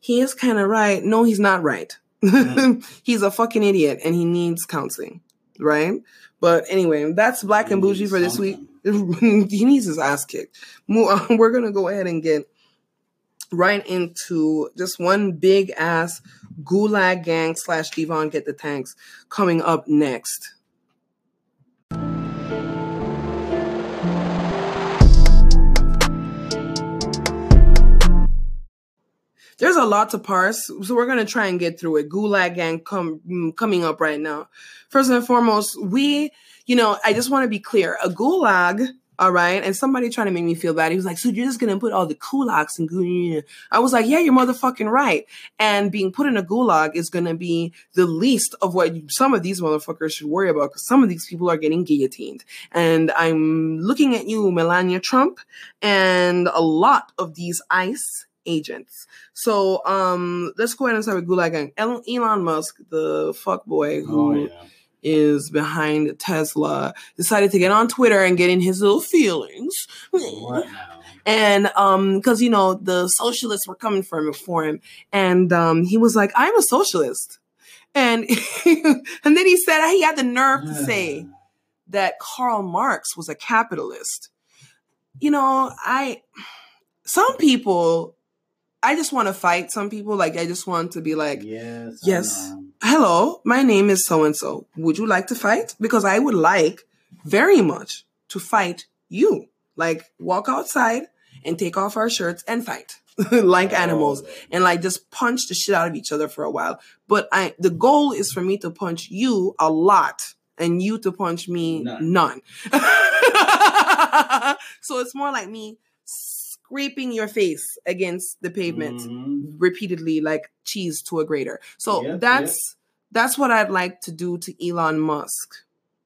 he is kind of right. No, he's not right. Mm-hmm. he's a fucking idiot and he needs counseling, right? But anyway, that's Black and Bougie for this week. something. he needs his ass kicked. We're going to go ahead and get right into just one big ass gulag gang slash Devon get the tanks coming up next. There's a lot to parse, so we're gonna try and get through it. Gulag Gang come mm, coming up right now. First and foremost, we, you know, I just want to be clear. A gulag, all right, and somebody trying to make me feel bad. He was like, "So you're just gonna put all the kulaks in gulag?" I was like, "Yeah, you're motherfucking right." And being put in a gulag is gonna be the least of what some of these motherfuckers should worry about, because some of these people are getting guillotined. And I'm looking at you, Melania Trump, and a lot of these ICE agents. So um let's go ahead and start with Gulag Gang. Elon Musk, the fuck boy who Oh is behind Tesla, decided to get on Twitter and get in his little feelings. What now? And um, because you know, the socialists were coming for him for him. And um he was like, I'm a socialist. And and then he said he had the nerve to say that Karl Marx was a capitalist. You know, I some people I just want to fight some people like I just want to be like yes. Yes. hello, my name is so and so. Would you like to fight? Because I would like very much to fight you. Like walk outside and take off our shirts and fight like animals Oh, and like just punch the shit out of each other for a while. But I the goal is for me to punch you a lot and you to punch me None. none. so it's more like me scraping your face against the pavement Mhm. repeatedly like cheese to a grater. So that's that's what I'd like to do to Elon Musk.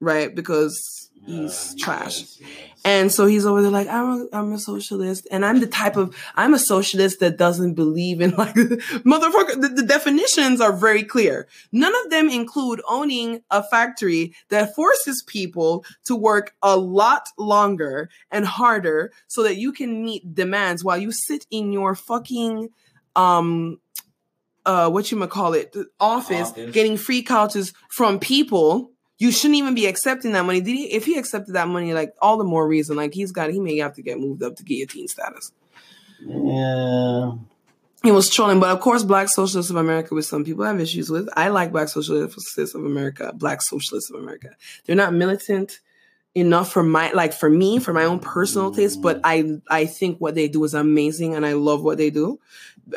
Right? Because he's trash. yes, yes. And so he's over there like, I'm a, I'm a socialist. And I'm the type of, I'm a socialist that doesn't believe in like, motherfucker, the, the definitions are very clear. None of them include owning a factory that forces people to work a lot longer and harder so that you can meet demands while you sit in your fucking, um, uh, what you call it, office, Office. getting free couches from people you shouldn't even be accepting that money. Did he? If he accepted that money, like all the more reason. Like he's got, he may have to get moved up to guillotine status. Yeah. He was trolling, but of course, Black Socialists of America, which some people have issues with. I like Black Socialists of America, Black Socialists of America. They're not militant enough for my, like for me, for my own personal taste, but I, I think what they do is amazing, and I love what they do,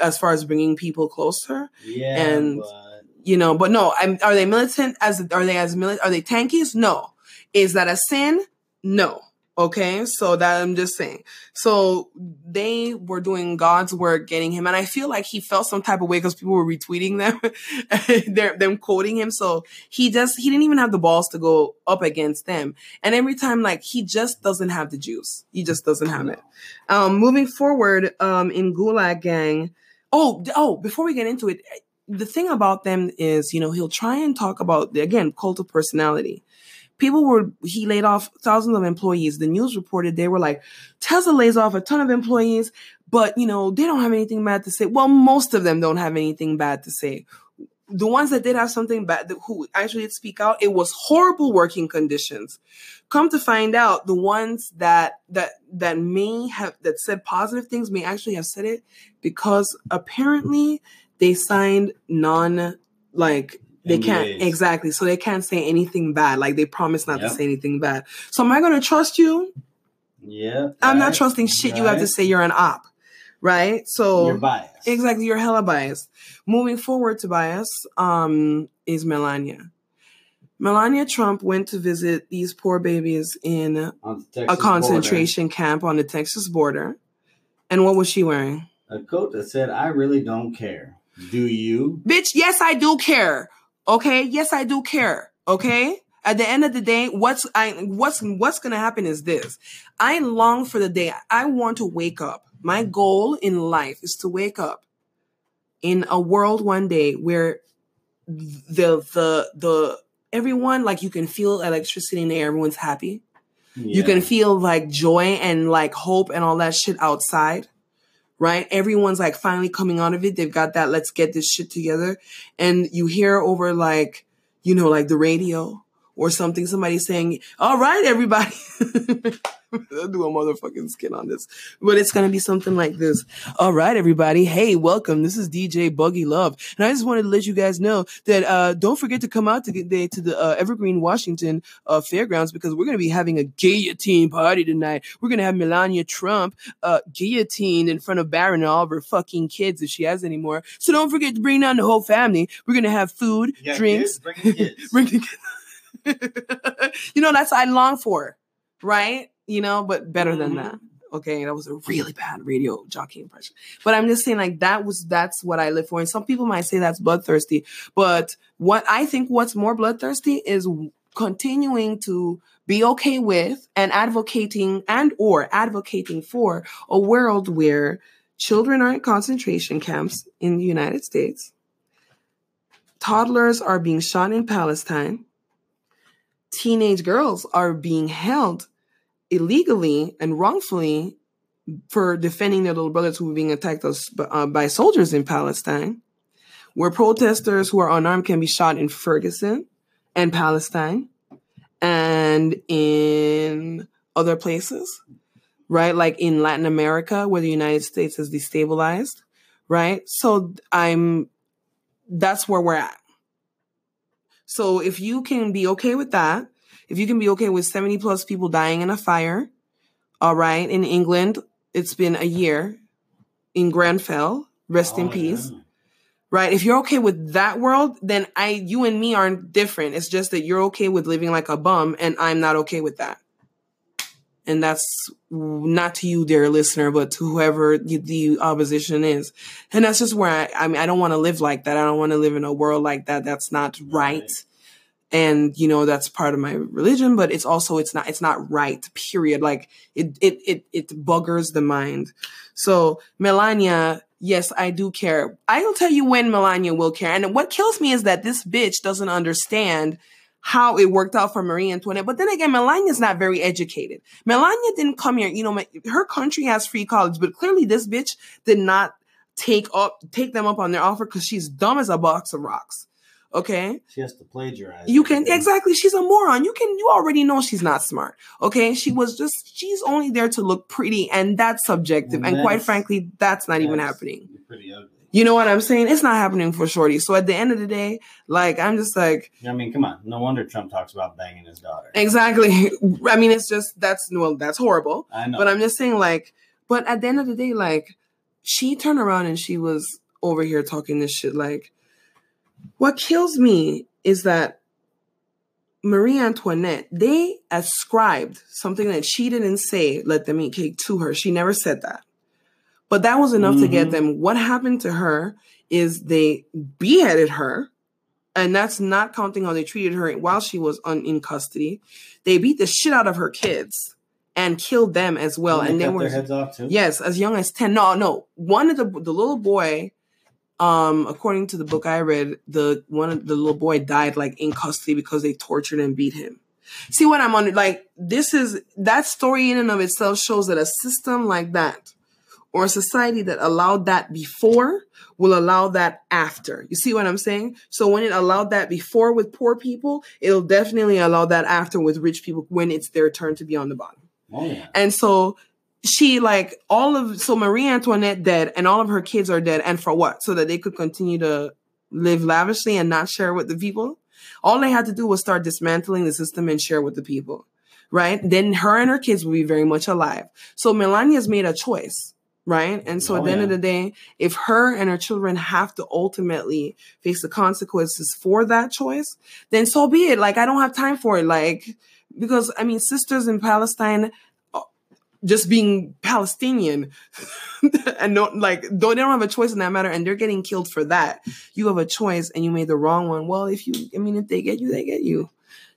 as far as bringing people closer. Yeah. And- but you know but no I'm, are they militant as are they as mili- are they tankies? No. Is that a sin? No. Okay? So that i'm just saying. So they were doing god's work getting him and i feel like he felt some type of way because people were retweeting them them quoting him. So he just he didn't even have the balls to go up against them. And every time like he just doesn't have the juice. He just doesn't have it. Um moving forward um in gulag gang oh oh before we get into it the thing about them is, you know, he'll try and talk about the, again cult of personality. People were he laid off thousands of employees. The news reported they were like, Tesla lays off a ton of employees, but you know they don't have anything bad to say. Well, most of them don't have anything bad to say. The ones that did have something bad, who actually did speak out, it was horrible working conditions. Come to find out, the ones that that that may have that said positive things may actually have said it because apparently they signed non like they can't exactly so they can't say anything bad like they promise not Yep. to say anything bad so am i going to trust you yeah. i'm not trusting shit you have to say you're an op right so You're biased. exactly you're hella biased moving forward to bias um is melania melania trump went to visit these poor babies in a concentration camp on the texas border and what was she wearing. A coat that said, "I really don't care." Do you? Bitch, yes, I do care. Okay? Yes, I do care. Okay? At the end of the day, what's I what's what's gonna happen is this. I long for the day. I want to wake up. My goal in life is to wake up in a world one day where the the the everyone like you can feel electricity in the air, everyone's happy. You can feel like joy and like hope and all that shit outside, right? Everyone's like finally coming out of it. They've got that, let's get this shit together. And you hear over like, you know, like the radio or something, somebody saying, all right, everybody. I'll do a motherfucking skin on this. But it's going to be something like this. All right, everybody. Hey, welcome. This is DJ Buggy Love. And I just wanted to let you guys know that, uh, don't forget to come out to get the, to the, uh, Evergreen, Washington, uh, fairgrounds because we're going to be having a guillotine party tonight. We're going to have Melania Trump, uh, guillotined in front of Barron and all of her fucking kids if she has any more. So don't forget to bring down the whole family. We're going to have food, got drinks, kids? Bring the kids. bring the you know, that's what I long for, right? You know, but better than that. Mm-hmm. Okay, that was a really bad radio jockey impression. But I'm just saying, like, that was that's what I live for. And some people might say that's bloodthirsty, but what I think what's more bloodthirsty is continuing to be okay with and advocating and or advocating for a world where children are in concentration camps in the United States. Toddlers are being shot in Palestine. Teenage girls are being held illegally and wrongfully for defending their little brothers who were being attacked uh, by soldiers in Palestine. Where protesters who are unarmed can be shot in Ferguson and Palestine and in other places, right? Like in Latin America, where the United States is destabilized, right? So I'm, that's where we're at. So if you can be okay with that, if you can be okay with 70 plus people dying in a fire, all right, in England, it's been a year in Grenfell, rest in Oh, peace yeah. right? If you're okay with that world, then I, you and me aren't different. It's just that you're okay with living like a bum, and I'm not okay with that. And that's not to you, dear listener, but to whoever the- the opposition is. And that's just where I, I mean, I don't want to live like that. I don't want to live in a world like that. That's not right. and you know that's part of my religion but it's also it's not it's not right period like it it it, it buggers the mind so melania yes i do care i'll tell you when melania will care and what kills me is that this bitch doesn't understand how it worked out for Marie Antoinette. But then again, Melania's not very educated. Melania didn't come here, you know, her country has free college, but clearly this bitch did not take up, take them up on their offer because she's dumb as a box of rocks. Okay. She has to plagiarize. You can exactly. She's a moron. You can. You already know she's not smart. Okay. She was just. She's only there to look pretty, and that's subjective. And And quite frankly, that's not even happening. Pretty ugly. You know what I'm saying? It's not happening for Shorty. So at the end of the day, like I'm just like I mean, come on. No wonder Trump talks about banging his daughter. exactly. I mean, it's just that's well, that's horrible. I know. But I'm just saying, like, but at the end of the day, like, she turned around and she was over here talking this shit. Like, what kills me is that Marie Antoinette, they ascribed something that she didn't say, let them eat cake to her. She never said that. But that was enough to get Mhm. them. What happened to her is they beheaded her. And that's not counting how they treated her while she was on, in custody. They beat the shit out of her kids and killed them as well. Didn't and they were heads off too. Yes, as young as 10. No, no. One of the the little boy um according to the book I read, the one of the little boy died like in custody because they tortured and beat him. See what I'm on like this is that story in and of itself shows that a system like that or a society that allowed that before will allow that after. You see what I'm saying? So when it allowed that before with poor people, it'll definitely allow that after with rich people when it's their turn to be on the bottom. Oh yeah. And so she like all of so Marie Antoinette dead and all of her kids are dead. And for what? So that they could continue to live lavishly and not share with the people. All they had to do was start dismantling the system and share with the people. Right? Then her and her kids will be very much alive. So Melania's made a choice. Right. And so Oh, at the end of the day, if her and her children have to ultimately face the consequences for that choice, then so be it. Like I don't have time for it. Like because I mean, sisters in Palestine uh, just being Palestinian and not like though they don't have a choice in that matter and they're getting killed for that. You have a choice and you made the wrong one. Well, if you I mean if they get you, they get you.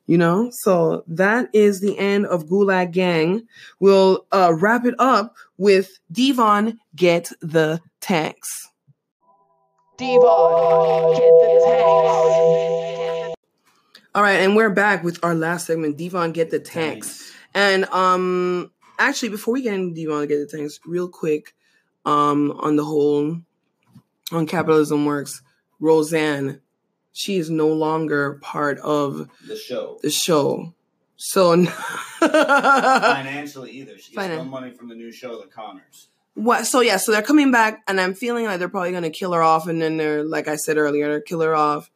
You know? So that is the end of Gulag Gang. We'll uh wrap it up with Devon Get the Tanks. Devon, get the tanks. All right, and we're back with our last segment, Devon Get the Tanks. And um actually before we get into Devon Get the Tanks, real quick, um, on the whole on Capitalism Works, Roseanne, she is no longer part of The show. the show. So Financially either. She gets no money from the new show, The Connors. what so yeah, so they're coming back and I'm feeling like they're probably gonna kill her off and then they're like I said earlier, they're kill her off,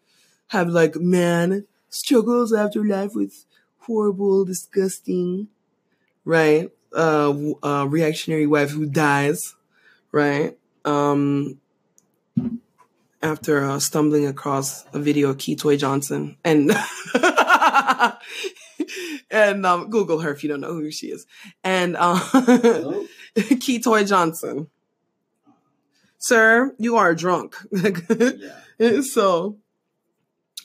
have like man struggles after life with horrible, disgusting, right? Uh, uh reactionary wife who dies, right? Um after uh, stumbling across a video of Ketoy Johnson and and um, Google her if you don't know who she is. And um, Hello? Ketoy Johnson. Sir, you are drunk. Yeah. so,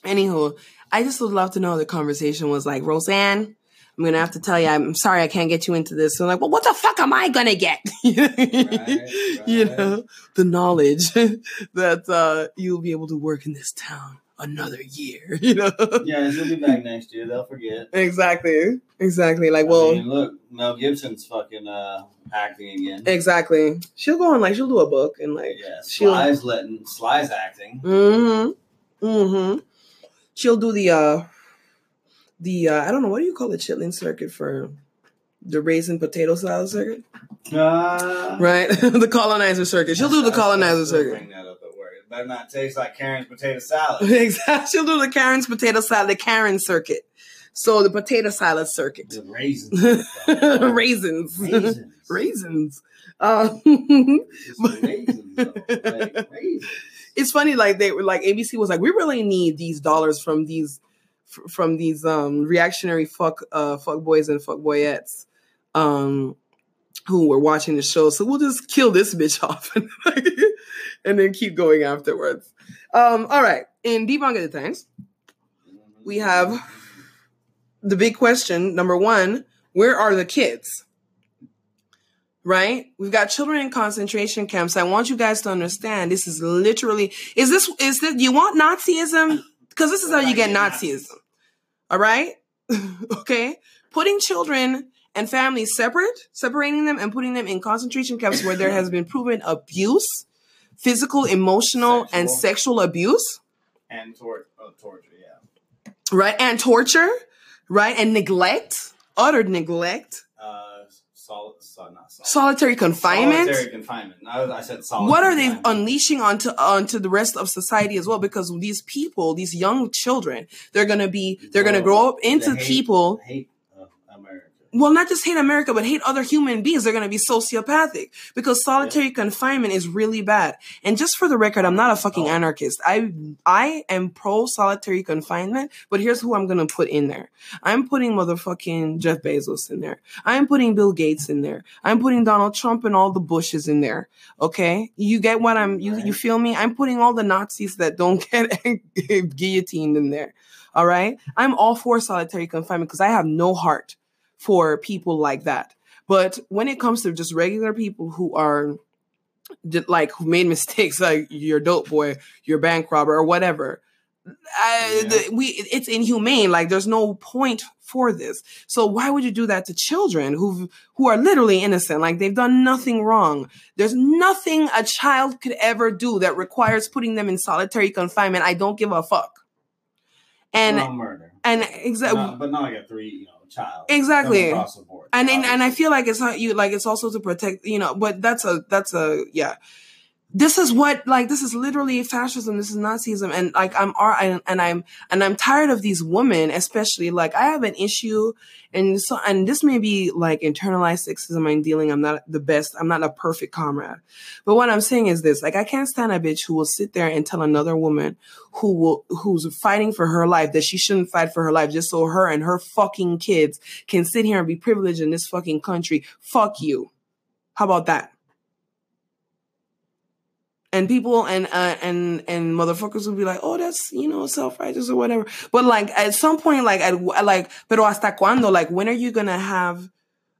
anywho, I just would love to know the conversation was like. Roseanne, I'm gonna have to tell you, I'm sorry I can't get you into this. So, like, well, what the fuck am I gonna get? You right. know, the knowledge that uh, you'll be able to work in this town another year. You know, Yeah, she'll be back next year. They'll forget. exactly, exactly. Like, I well, mean, look, Mel Gibson's fucking uh, acting again. exactly. She'll go on like she'll do a book and like yeah, she'll Sly's letting Sly's acting. Mm-hmm. Mm-hmm. She'll do the uh the uh I don't know what do you call the chitlin circuit for the raisin potato salad circuit? Uh, Right? the colonizer circuit. She'll do the colonizer circuit. Bring that up at work. It better not taste like Karen's potato salad. Exactly. She'll do the Karen's potato salad, the Karen circuit. So the potato salad circuit. The raisins. Raisins. Raisins. Raisins. Um, Just raisins. Like, raisins. it's funny like they were like abc was like we really need these dollars from these f- from these um reactionary fuck uh fuck boys and fuck boyettes um who were watching the show so we'll just kill this bitch off and, and then keep going afterwards um all right in debunk of the things, we have the big question number one where are the kids? Right? We've got children in concentration camps. I want you guys to understand this is literally, is this, is this, you want Nazism? Because this is how you get Nazism. All right? okay? Putting children and families separate, separating them and putting them in concentration camps where there has been proven abuse, physical, emotional, and Sexual. sexual abuse, And tor- oh, torture, yeah. right? And torture, right? And neglect, utter neglect, Sol- so, not sol- solitary confinement. Solitary confinement. I, I said solitary what are they unleashing onto onto the rest of society as well? Because these people, these young children, they're gonna be they're gonna oh, grow up into hate- people. Hate. Well, not just hate America, but hate other human beings. They're gonna be sociopathic because solitary confinement is really bad. And just for the record, I'm not a fucking Oh. anarchist. I I am pro solitary confinement, but here's who I'm gonna put in there. I'm putting motherfucking Jeff Bezos in there. I'm putting Bill Gates in there. I'm putting Donald Trump and all the Bushes in there. Okay, you get what I'm you you feel me? I'm putting all the Nazis that don't get guillotined in there. All right, I'm all for solitary confinement because I have no heart for people like that. But when it comes to just regular people who are like who made mistakes, like you're dope boy, you're bank robber, or whatever. I, Yeah. the, we it's inhumane. Like there's no point for this. So why would you do that to children who who are literally innocent? Like they've done nothing wrong. There's nothing a child could ever do that requires putting them in solitary confinement. I don't give a fuck. And murder. and exactly but now I got three, you know, child. Exactly. Across the board. and and, and I feel like it's not you like it's also to protect you know but that's a that's a yeah this is what like this is literally fascism this is nazism and like i'm and i'm and i'm tired of these women especially like i have an issue and so and this may be like internalized sexism i'm dealing i'm not the best i'm not a perfect comrade. But what i'm saying is this like i can't stand a bitch who will sit there and tell another woman who will who's fighting for her life that she shouldn't fight for her life just so her and her fucking kids can sit here and be privileged in this fucking country. Fuck you. How about that and people and uh, and and motherfuckers would be like, oh, that's you know self righteous or whatever. But like at some point, like at like, pero hasta cuando? Like when are you gonna have?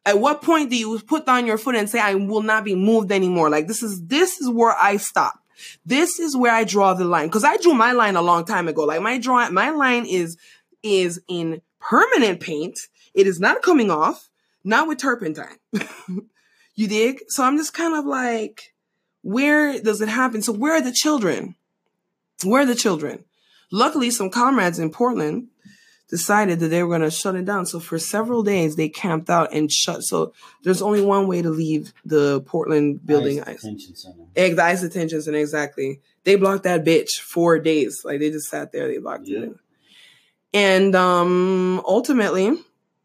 At what point do you put down your foot and say, I will not be moved anymore? Like this is this is where I stop. This is where I draw the line because I drew my line a long time ago. Like my draw, my line is is in permanent paint. It is not coming off. Not with turpentine. you dig? So I'm just kind of like where does it happen? So where are the children? Where are the children? Luckily, some comrades in Portland decided that they were going to shut it down. So for several days, they camped out and shut. So there's only one way to leave the Portland building. Ice Ice, detention center. Egg, the ice detention center, exactly. They blocked that bitch four days. Like they just sat there, they blocked Yeah. it. And um ultimately,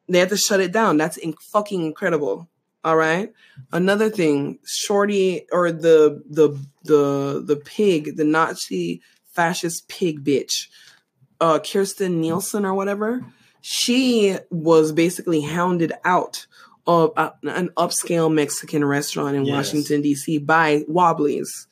they had to shut it down. That's in- fucking incredible. All right. Another thing, Shorty or the the the the pig, the Nazi fascist pig bitch, uh, Kirstjen Nielsen or whatever. She was basically hounded out of uh, an upscale Mexican restaurant in Yes. Washington D.C. by Wobblies,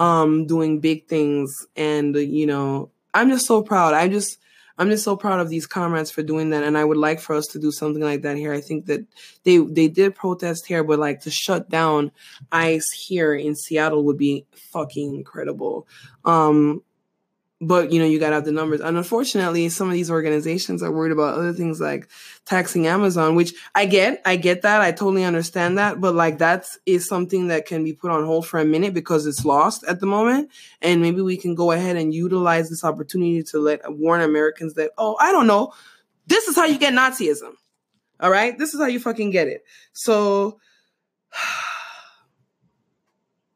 um, doing big things, and you know, I'm just so proud. I just I'm just so proud of these comrades for doing that, and I would like for us to do something like that here. I think that they they did protest here, but like to shut down ICE here in Seattle would be fucking incredible. Um, but you know, you got to have the numbers, and unfortunately, some of these organizations are worried about other things like taxing Amazon, which I get, I get that, I totally understand that, but like that is something that can be put on hold for a minute because it's lost at the moment and maybe we can go ahead and utilize this opportunity to let warn Americans that oh I don't know. This is how you get Nazism. All right? This is how you fucking get it. So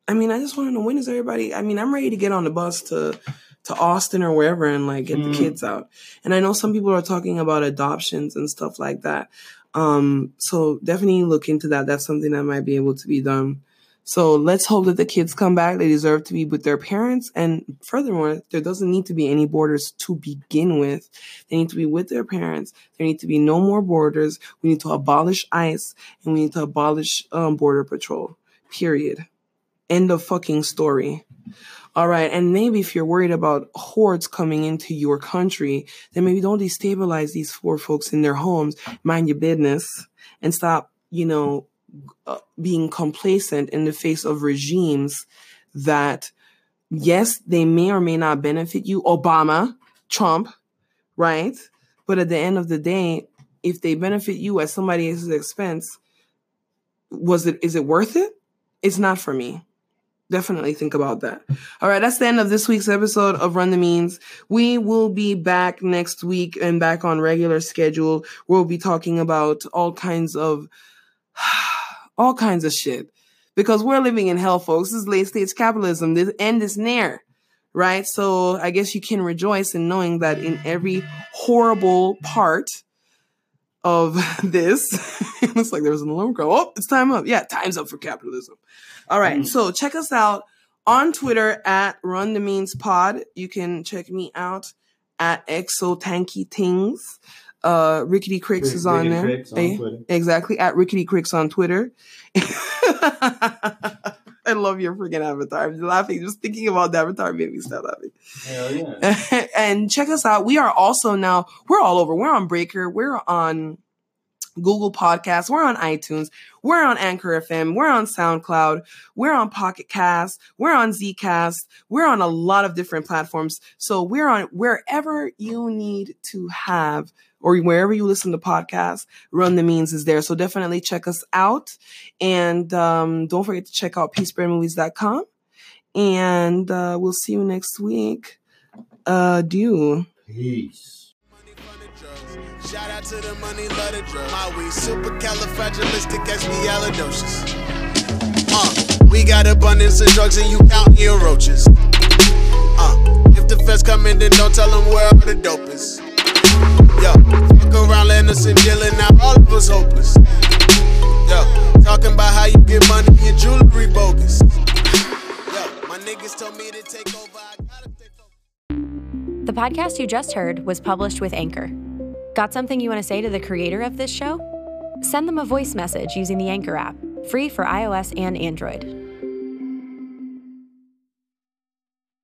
I mean I just want to know when is everybody I mean I'm ready to get on the bus to to Austin or wherever and like get Mm. the kids out and I know some people are talking about adoptions and stuff like that um so definitely look into that that's something that might be able to be done so let's hope that the kids come back. They deserve to be with their parents. And furthermore, there doesn't need to be any borders to begin with. They need to be with their parents. There need to be no more borders. We need to abolish ICE and we need to abolish um, Border Patrol. Period. End of fucking story. All right. And maybe if you're worried about hordes coming into your country, then maybe don't destabilize these poor folks in their homes. Mind your business and stop, you know, uh, being complacent in the face of regimes that, yes, they may or may not benefit you. Obama, Trump, right? But at the end of the day, if they benefit you at somebody else's expense, was it is it worth it? It's not for me. Definitely think about that. Mm-hmm. All right, that's the end of this week's episode of Run the Means. We will be back next week and back on regular schedule. We'll be talking about all kinds of all kinds of shit because we're living in hell, folks. This is late stage capitalism. This end is near, right? So I guess you can rejoice in knowing that in every horrible part of this, it looks like there was an alarm call. Oh, it's time up. Yeah, time's up for capitalism. All right. So check us out on Twitter at Run the Means Pod. You can check me out at Exo Tanky Things. Uh, Rickity Cricks is on Rickity there. On Eh, Exactly. At Rickity Cricks on Twitter. I love your freaking avatar. I'm laughing. Just thinking about the avatar made me start laughing. Hell yeah. and check us out. We are also now, we're all over. We're on Breaker. We're on Google Podcasts. We're on iTunes. We're on Anchor FM. We're on SoundCloud. We're on Pocket Cast. We're on Zcast. We're on a lot of different platforms. So we're on wherever you need to have or wherever you listen to podcasts, Run the Means is there. So definitely check us out. And um, don't forget to check out peacebreadmovies.com. And uh, we'll see you next week. Uh, do. Peace. Shout out to the money, love the drugs. My weed supercalifragilisticexpialidocious. Uh, we got abundance of drugs and you counting your roaches. Uh, if the feds come in, then don't tell them where all the dope is. Yo, fuck around, letting us in now all of us hopeless. Yo, talking about how you get money, jewelry bogus. Yo, my niggas told me to take over. I gotta stay focused. The podcast you just heard was published with Anchor. Got something you want to say to the creator of this show? Send them a voice message using the Anchor app, free for iOS and Android.